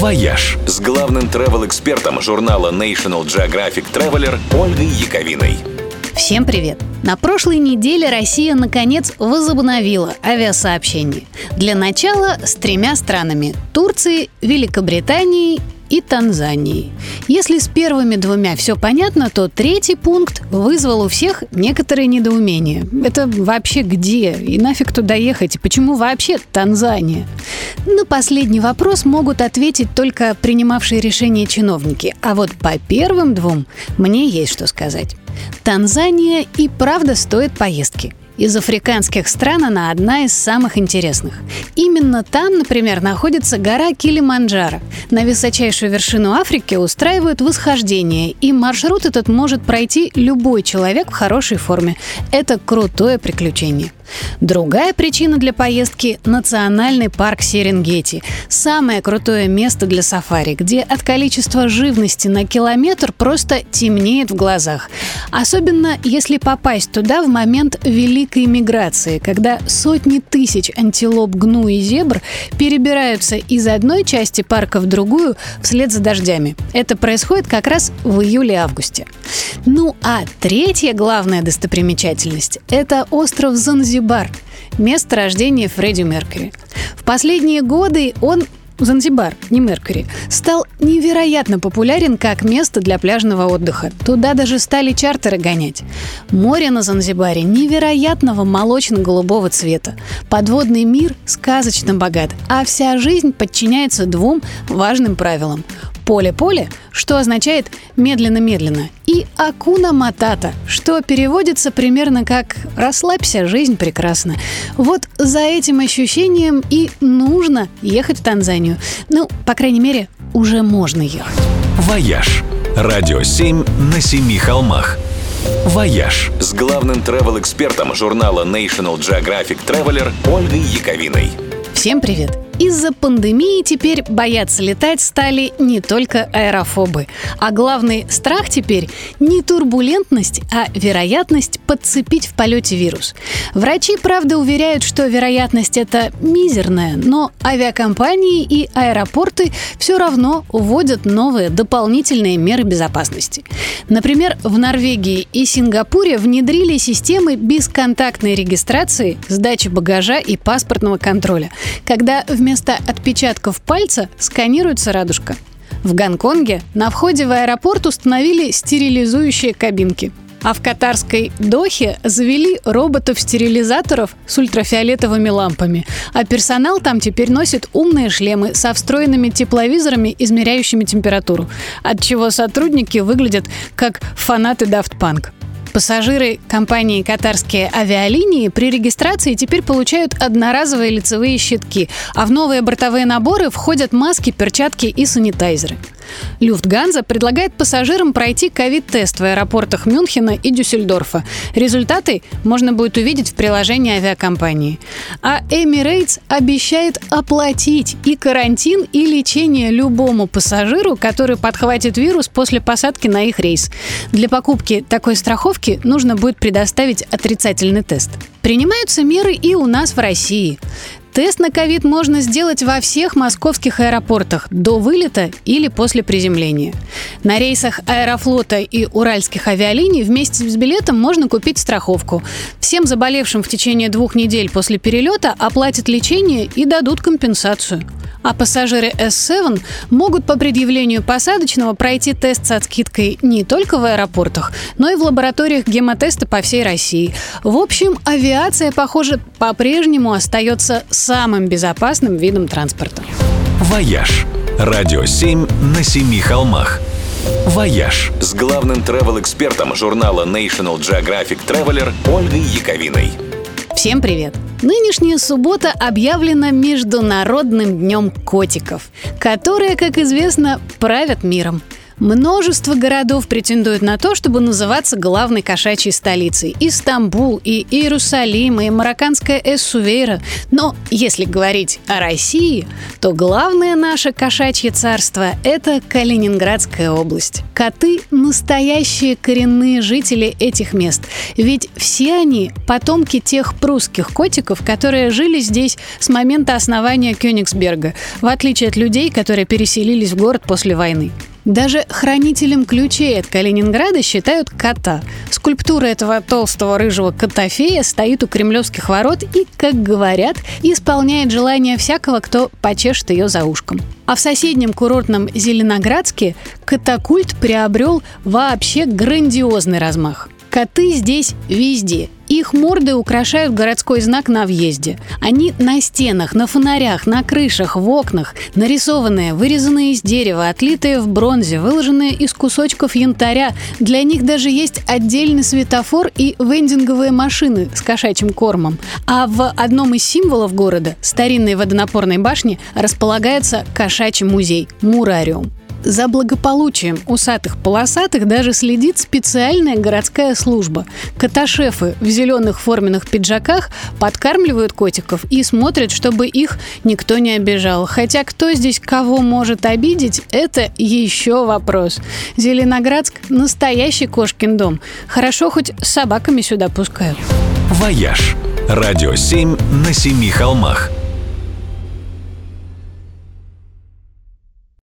«Вояж» с главным travel-экспертом журнала National Geographic Traveler Ольгой Яковиной. Всем привет! На прошлой неделе Россия наконец возобновила авиасообщение. Для начала с тремя странами – Турцией, Великобританией и Танзании. Если с первыми двумя все понятно, то третий пункт вызвал у всех некоторые недоумения. Это вообще где? И нафиг туда ехать? И почему вообще Танзания? На последний вопрос могут ответить только принимавшие решение чиновники. А вот по первым двум мне есть что сказать. Танзания и правда стоит поездки. Из африканских стран она одна из самых интересных. Именно там, например, находится гора Килиманджаро. На высочайшую вершину Африки устраивают восхождение, и маршрут этот может пройти любой человек в хорошей форме. Это крутое приключение. Другая причина для поездки – национальный парк Серенгети. Самое крутое место для сафари, где от количества живности на километр просто темнеет в глазах. Особенно если попасть туда в момент великой миграции, когда сотни тысяч антилоп, гну и зебр перебираются из одной части парка в другую вслед за дождями. Это происходит как раз в июле-августе. Ну а третья главная достопримечательность – это остров Занзибар, место рождения Фредди Меркьюри. В последние годы он Занзибар, не Меркьюри, стал невероятно популярен как место для пляжного отдыха. Туда даже стали чартеры гонять. Море на Занзибаре невероятного молочно-голубого цвета. Подводный мир сказочно богат, а вся жизнь подчиняется двум важным правилам pole pole, что означает медленно-медленно, и hakuna matata, что переводится примерно как «расслабься, жизнь прекрасна». Вот за этим ощущением и нужно ехать в Танзанию. Ну, по крайней мере, уже можно ехать. «Вояж» – радио 7 на семи холмах. «Вояж» с главным travel-экспертом журнала National Geographic Traveler Ольгой Яковиной. Всем привет! Из-за пандемии теперь бояться летать стали не только аэрофобы. А главный страх теперь не турбулентность, а вероятность подцепить в полете вирус. Врачи, правда, уверяют, что вероятность это мизерная, но авиакомпании и аэропорты все равно вводят новые дополнительные меры безопасности. Например, в Норвегии и Сингапуре внедрили системы бесконтактной регистрации, сдачи багажа и паспортного контроля, когда вместо вместо отпечатков пальца сканируется радужка. В Гонконге на входе в аэропорт установили стерилизующие кабинки. А в катарской Дохе завели роботов-стерилизаторов с ультрафиолетовыми лампами. А персонал там теперь носит умные шлемы со встроенными тепловизорами, измеряющими температуру. От чего сотрудники выглядят как фанаты Daft Punk. Пассажиры компании «Катарские авиалинии» при регистрации теперь получают одноразовые лицевые щитки, а в новые бортовые наборы входят маски, перчатки и санитайзеры. Люфтганза предлагает пассажирам пройти ковид-тест в аэропортах Мюнхена и Дюссельдорфа. Результаты можно будет увидеть в приложении авиакомпании. А Emirates обещает оплатить и карантин, и лечение любому пассажиру, который подхватит вирус после посадки на их рейс. Для покупки такой страховки нужно будет предоставить отрицательный тест. Принимаются меры и у нас в России. Тест на ковид можно сделать во всех московских аэропортах до вылета или после приземления. На рейсах Аэрофлота и Уральских авиалиний вместе с билетом можно купить страховку. Всем заболевшим в течение двух недель после перелета оплатят лечение и дадут компенсацию. А пассажиры S7 могут по предъявлению посадочного пройти тест с скидкой не только в аэропортах, но и в лабораториях гемотеста по всей России. В общем, авиация, похоже, по-прежнему остается самым безопасным видом транспорта. «Вояж» – радио 7 на семи холмах. «Вояж» с главным travel-экспертом журнала National Geographic Traveler Ольгой Яковиной. Всем привет! Нынешняя суббота объявлена Международным днем котиков, которые, как известно, правят миром. Множество городов претендуют на то, чтобы называться главной кошачьей столицей. И Стамбул, и Иерусалим, и марокканская Эссувейра. Но если говорить о России, то главное наше кошачье царство – это Калининградская область. Коты – настоящие коренные жители этих мест. Ведь все они – потомки тех прусских котиков, которые жили здесь с момента основания Кёнигсберга, в отличие от людей, которые переселились в город после войны. Даже хранителем ключей от Калининграда считают кота. Скульптура этого толстого рыжего котофея стоит у кремлевских ворот и, как говорят, исполняет желание всякого, кто почешет ее за ушком. А в соседнем курортном Зеленоградске катакульт приобрел вообще грандиозный размах. Коты здесь везде. Их морды украшают городской знак на въезде. Они на стенах, на фонарях, на крышах, в окнах. Нарисованные, вырезанные из дерева, отлитые в бронзе, выложенные из кусочков янтаря. Для них даже есть отдельный светофор и вендинговые машины с кошачьим кормом. А в одном из символов города, старинной водонапорной башни, располагается кошачий музей – Мурариум. За благополучием усатых-полосатых даже следит специальная городская служба. Котошефы в зеленых форменных пиджаках подкармливают котиков и смотрят, чтобы их никто не обижал. Хотя кто здесь кого может обидеть, это еще вопрос. Зеленоградск – настоящий кошкин дом. Хорошо, хоть с собаками сюда пускают. «Вояж» – радио 7 на семи холмах –